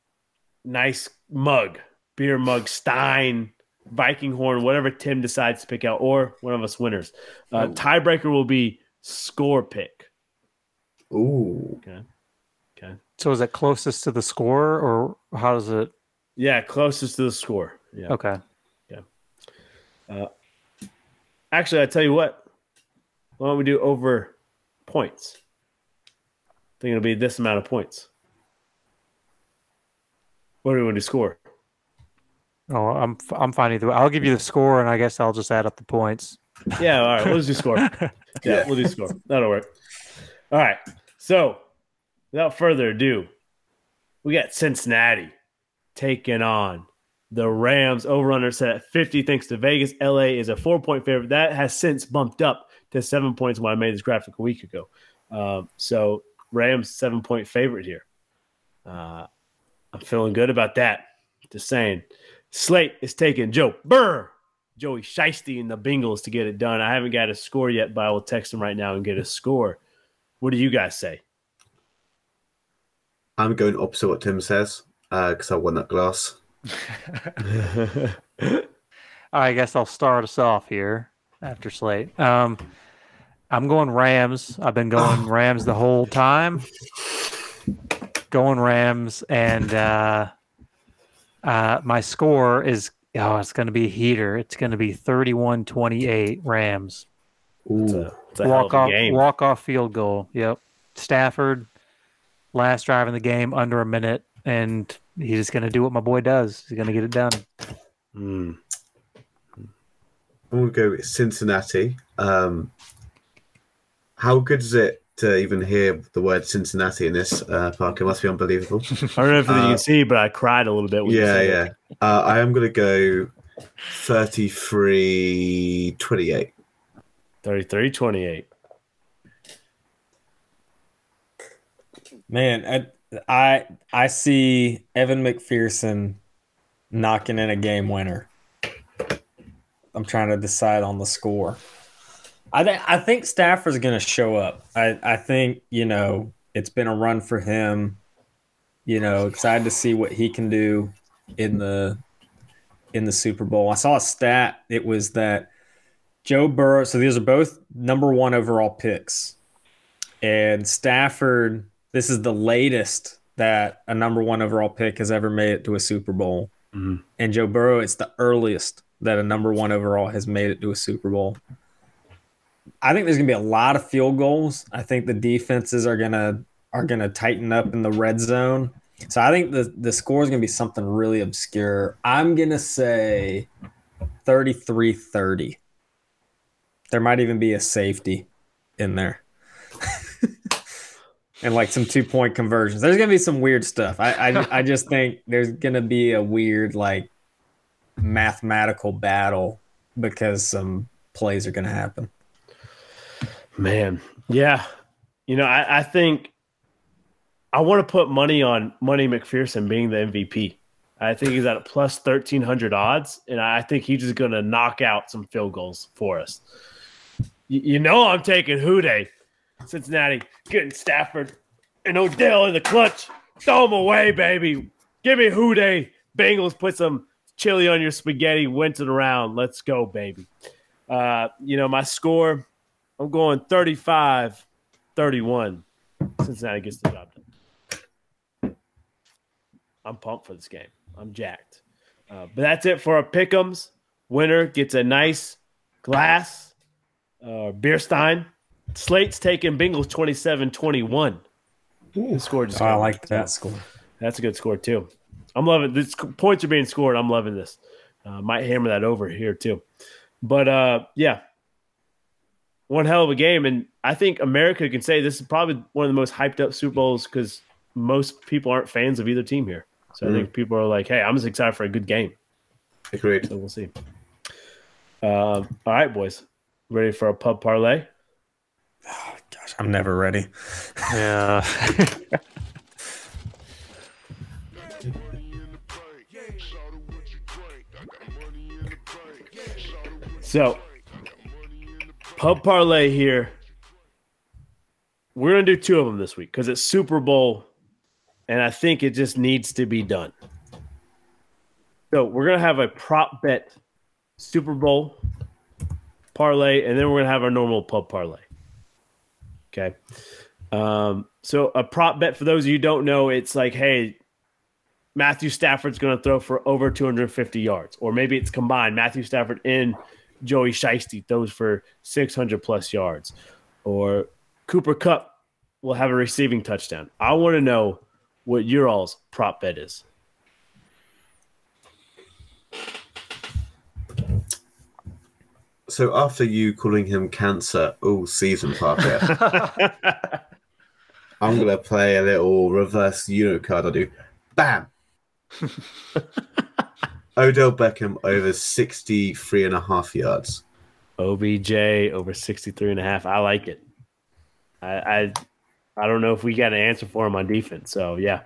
nice mug, beer mug, Stein, Viking horn, whatever Tim decides to pick out, or one of us winners. Uh, tiebreaker will be score pick. Ooh. Okay. Okay. So is it closest to the score, or how does it? Yeah, closest to the score. Yeah. Okay. Yeah. Uh, Actually, I tell you what. Why don't we do over points? I think it'll be this amount of points. What do we want to score? Oh, I'm I'm fine either way. I'll give you the score, and I guess I'll just add up the points. Yeah, all right. We'll just do score. Yeah, Yeah. we'll do score. That'll work. All right. So, without further ado, we got Cincinnati taking on the Rams. Over under set at 50 thanks to Vegas. LA is a four point favorite. That has since bumped up to seven points when I made this graphic a week ago. Um, so, Rams seven point favorite here. Uh, I'm feeling good about that. Just saying. Slate is taking Joe Burr Joey Shiesty, and the Bengals to get it done. I haven't got a score yet, but I will text him right now and get a score. What do you guys say? I'm going opposite what Tim says because I won that glass. I guess I'll start us off here after Slate. Um, I'm going Rams. I've been going Rams the whole time. Going Rams, and uh, uh, my score is oh, it's going to be a heater. It's going to be 31-28 Rams. Ooh. a, it's a hell Walk off, game. walk off field goal. Yep. Stafford, last drive in the game, under a minute, and he's just going to do what my boy does. He's going to get it done. Mm. I'm going to go with Cincinnati. Um, how good is it to even hear the word Cincinnati in this, uh, park? It must be unbelievable. I don't know if uh, you can see, but I cried a little bit. yeah, yeah. Uh, I am going to go 33 28. 33 28. Man, I, I I see Evan McPherson knocking in a game winner. I'm trying to decide on the score. I th- I think Stafford's going to show up. I I think you know it's been a run for him. You know, excited to see what he can do in the in the Super Bowl. I saw a stat. It was that Joe Burrow. So these are both number one overall picks, and Stafford. This is the latest that a number one overall pick has ever made it to a Super Bowl, Mhm. and Joe Burrow. It's the earliest that a number one overall has made it to a Super Bowl. I think there's gonna be a lot of field goals. I think the defenses are gonna are gonna tighten up in the red zone. So I think the the score is gonna be something really obscure. I'm gonna say 33-30. There might even be a safety in there. and like some two point conversions. There's gonna be some weird stuff. I, I I just think there's gonna be a weird like mathematical battle because some plays are gonna happen. Man, yeah. You know, I, I think I want to put money on Money McPherson being the MVP. I think he's at a plus thirteen hundred odds, and I think he's just going to knock out some field goals for us. You, you know, I'm taking Who Dey, Cincinnati, getting Stafford and Odell in the clutch. Throw him away, baby. Give me Who Dey. Bengals put some chili on your spaghetti. Went it around. Let's go, baby. Uh, you know, my score. I'm going 35 31. Cincinnati gets the job done. I'm pumped for this game. I'm jacked. Uh, but that's it for our pick'ems. Winner gets a nice glass, uh, beer stein. Slate's taking Bengals 27 21. The score just Oh, I like that score. That's a good score, too. I'm loving this. Points are being scored. I'm loving this. Uh, might hammer that over here, too. But uh, yeah, one hell of a game. And I think America can say this is probably one of the most hyped up Super Bowls because most people aren't fans of either team here. So I think people are like, hey, I'm just excited for a good game. Agreed. So we'll see. Uh, all right, boys. Ready for a pub parlay? Gosh, I'm never ready. Yeah. So, pub parlay here. We're gonna do two of them this week because it's Super Bowl, and I think it just needs to be done. So we're gonna have a prop bet Super Bowl parlay, and then we're gonna have our normal pub parlay. Okay. Um, so a prop bet for those of you don't know, it's like, hey, Matthew Stafford's to throw for over 250 yards, or maybe it's combined. Matthew Stafford and Joey Shiesty throws for 600 plus yards, or Cooper Kupp will have a receiving touchdown. I want to know what your all's prop bet is. So after you calling him cancer all season, Parker, I'm gonna play a little reverse Uno card. I'll do bam. Odell Beckham over 63 and a half yards. OBJ over 63 and a half. I like it. I, I I don't know if we got an answer for him on defense. So yeah.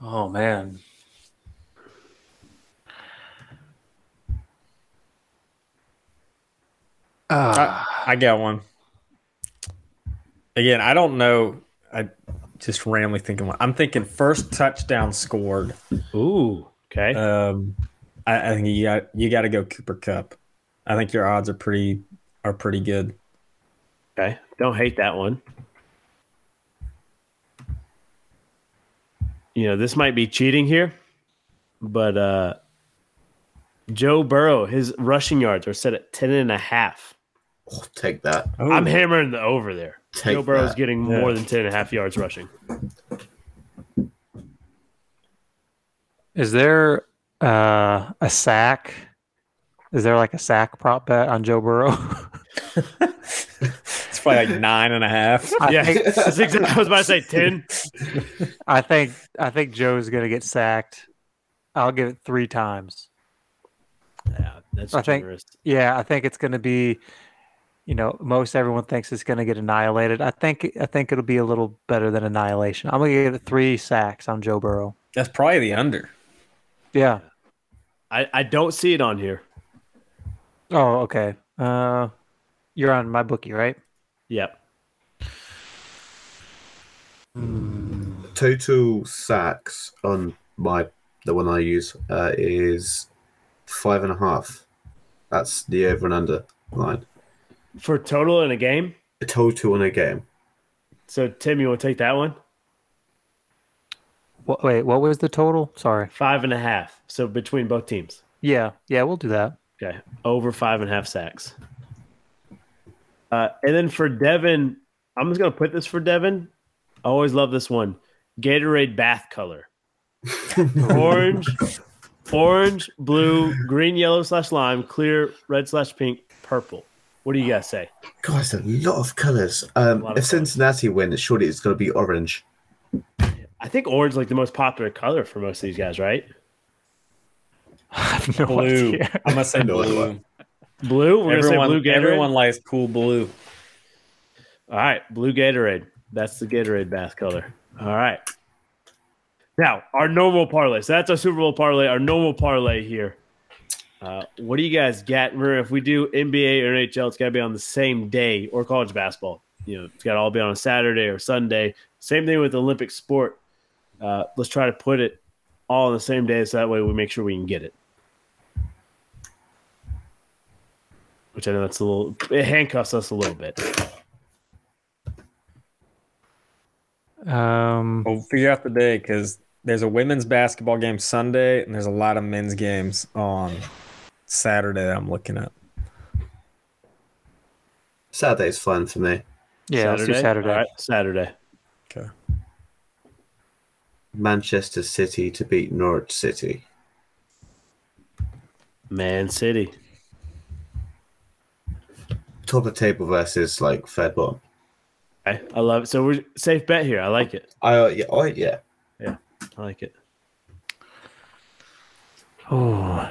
oh man. Ah, I, I got one. Again, I don't know. I just randomly thinking. I'm thinking first touchdown scored. Ooh. Okay. Um, I, I think you got you got to go Cooper Kupp. I think your odds are pretty are pretty good. Okay. Don't hate that one. You know, this might be cheating here, but uh Joe Burrow, his rushing yards are set at 10 and a half. Oh, take that. I'm hammering the over there. Take Joe Burrow's that. getting more than 10 and a half yards rushing. is there uh, a sack? Is there like a sack prop bet on Joe Burrow? it's probably like nine and a half. I yeah, think that's exactly, I was about to say 10. I think I think Joe's gonna get sacked. I'll give it three times. Yeah, that's I think- Yeah, I think it's gonna be you know, most everyone thinks it's going to get annihilated. I think I think it'll be a little better than annihilation. I'm going to get three sacks on Joe Burrow. That's probably the under. Yeah. I, I don't see it on here. Oh, okay. Uh, you're on my bookie, right? Yep. Total sacks on my the one I use uh, is five and a half. That's the over and under line. For total in a game. A total in a game. So Tim, you want to take that one? What, wait, what was the total? Sorry. Five and a half. So between both teams. Yeah, yeah, we'll do that. Okay. Over five and a half sacks. Uh, and then for Devin, I'm just gonna put this for Devin. I always love this one. Gatorade bath color. orange, orange, blue, green, yellow slash lime, clear, red slash pink, purple. What do you guys say? Guys, a lot of colours. Um, lot of if Cincinnati win, surely it's going to be orange. I think orange is like the most popular color for most of these guys, right? I have no Blue. idea. I'm gonna say No blue. idea. Blue. We're Everyone, gonna say blue Gatorade. everyone likes cool blue. All right, blue Gatorade. That's the Gatorade bath color. All right. Now, our normal parlay. So that's our Super Bowl parlay, our normal parlay here. Uh, what do you guys get? Remember, if we do NBA or NHL, it's got to be on the same day or college basketball. You know, it's got to all be on a Saturday or Sunday. Same thing with Olympic sport. Uh, let's try to put it all on the same day so that way we make sure we can get it. Which I know that's a little, it handcuffs us a little bit. Um, We'll figure out the day because there's a women's basketball game Sunday and there's a lot of men's games on Saturday I'm looking at. Saturday's fun for me. yeah, let's do Saturday. All right, Saturday. Okay. Manchester City to beat Norwich City. Man City. Top of the table versus like third bottom. I, I love it. So we're safe bet here. I like it. I uh, yeah, oh yeah. I like it. Oh,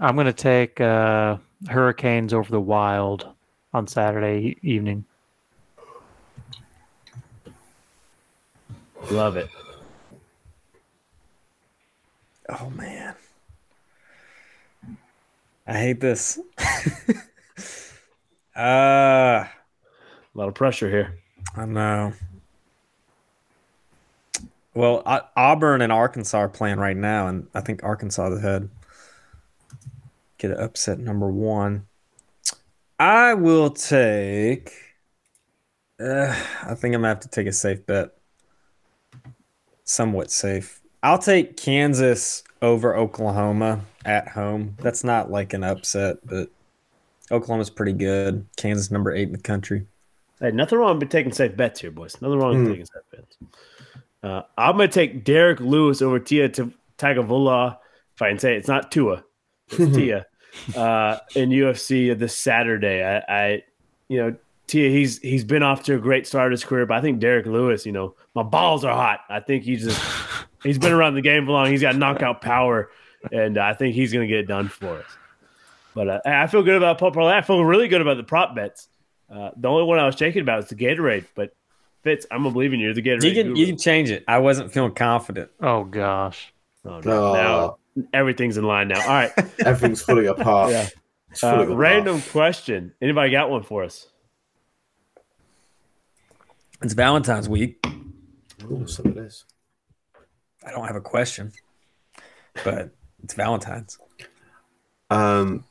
I'm gonna take uh, Hurricanes over the Wild on Saturday evening. Love it. Oh man. I hate this. uh A lot of pressure here. I know. Well, I, Auburn and Arkansas are playing right now, and I think Arkansas is ahead. Get an upset number one. I will take. Uh, I think I'm gonna have to take a safe bet. Somewhat safe. I'll take Kansas over Oklahoma at home. That's not like an upset, but Oklahoma's pretty good. Kansas number eight in the country. Hey, nothing wrong with taking safe bets here, boys. Nothing wrong with Hmm. taking safe bets. Uh, I'm going to take Derrick Lewis over Tia T- Tagovailoa. If I can say it, it's not Tua, it's Tia. Uh, in UFC this Saturday, I, I, you know, Tia, he's he's been off to a great start of his career, but I think Derrick Lewis, you know, my balls are hot. I think he's just he's been around the game for long. He's got knockout power, and I think he's going to get it done for us. But uh, I feel good about Paul Parlay. I feel really good about the prop bets. Uh, the only one I was shaking about is the Gatorade, but Fitz, I'm gonna believe in you. The Gatorade. You can you can change it. I wasn't feeling confident. Oh gosh. Oh, no. Now everything's in line now. All right. Everything's falling apart. Yeah. It's Uh, falling apart. random question. Anybody got one for us? It's Valentine's week. Ooh, some of this. I don't have a question, but it's Valentine's. Um,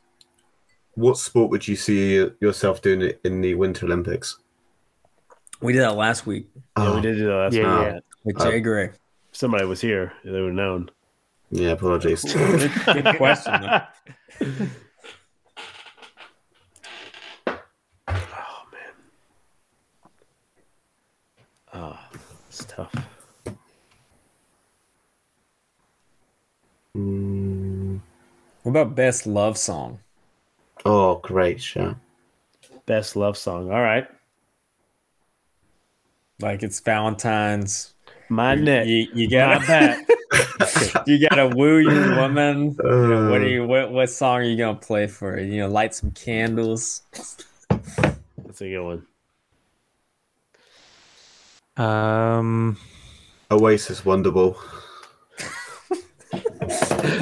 what sport would you see yourself doing in the Winter Olympics? We did that last week Yeah, Oh, we did do that. last Yeah, week. yeah. with Uh, Jay Gray. Somebody was here, they would have known. Yeah, apologies. Good, good question. Oh man. Oh, it's tough. Mm, What about best love song? oh, great show. Best love song. All right. Like it's Valentine's. My neck. You, you My gotta back. you gotta woo your woman. You know, what Uh, do you what what song are you gonna play for her? You know, light some candles. That's a good one. Um, Oasis Wonderwall.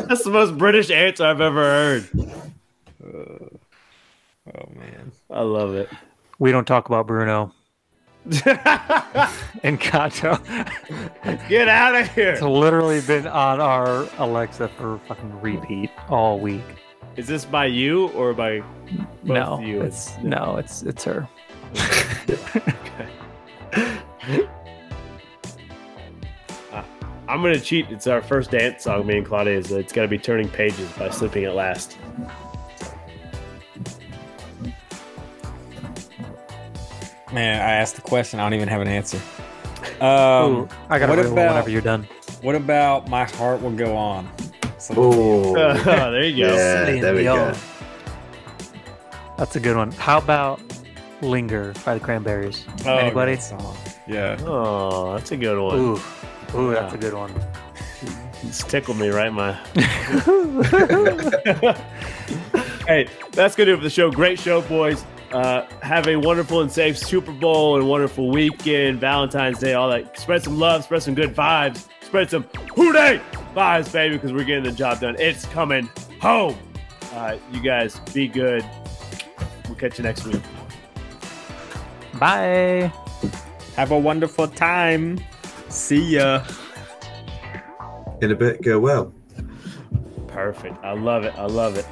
That's the most British answer I've ever heard. Oh man. I love it. we don't talk about Bruno Encanto. Get out of here. It's literally been on our Alexa for fucking repeat all week. Is this by you or by both no, you? it's no, it's it's her. Uh, I'm gonna cheat. It's our first dance song. Me and Claudia is. It's gotta be "Turning Pages" by Sleeping at Last. Man, I asked the question. I don't even have an answer. Um, Ooh, I got what to whenever about you're done. what about my heart will go on? So- Oh, there you go. yeah, Celine there we go. That's a good one. How about "Linger" by the Cranberries? Oh, Anybody? song. Yeah. Oh, that's a good one. Ooh, ooh, that's a good one. It's tickled me right in my. hey, that's gonna do it for the show. Great show, boys. Uh, have a wonderful and safe Super Bowl and wonderful weekend, Valentine's Day, all that. Spread some love, spread some good vibes, spread some Who Dey vibes, baby, because we're getting the job done. It's coming home. Uh, you guys be good. We'll catch you next week. Bye. Have a wonderful time. See ya. In a bit, go well. Perfect. I love it. I love it.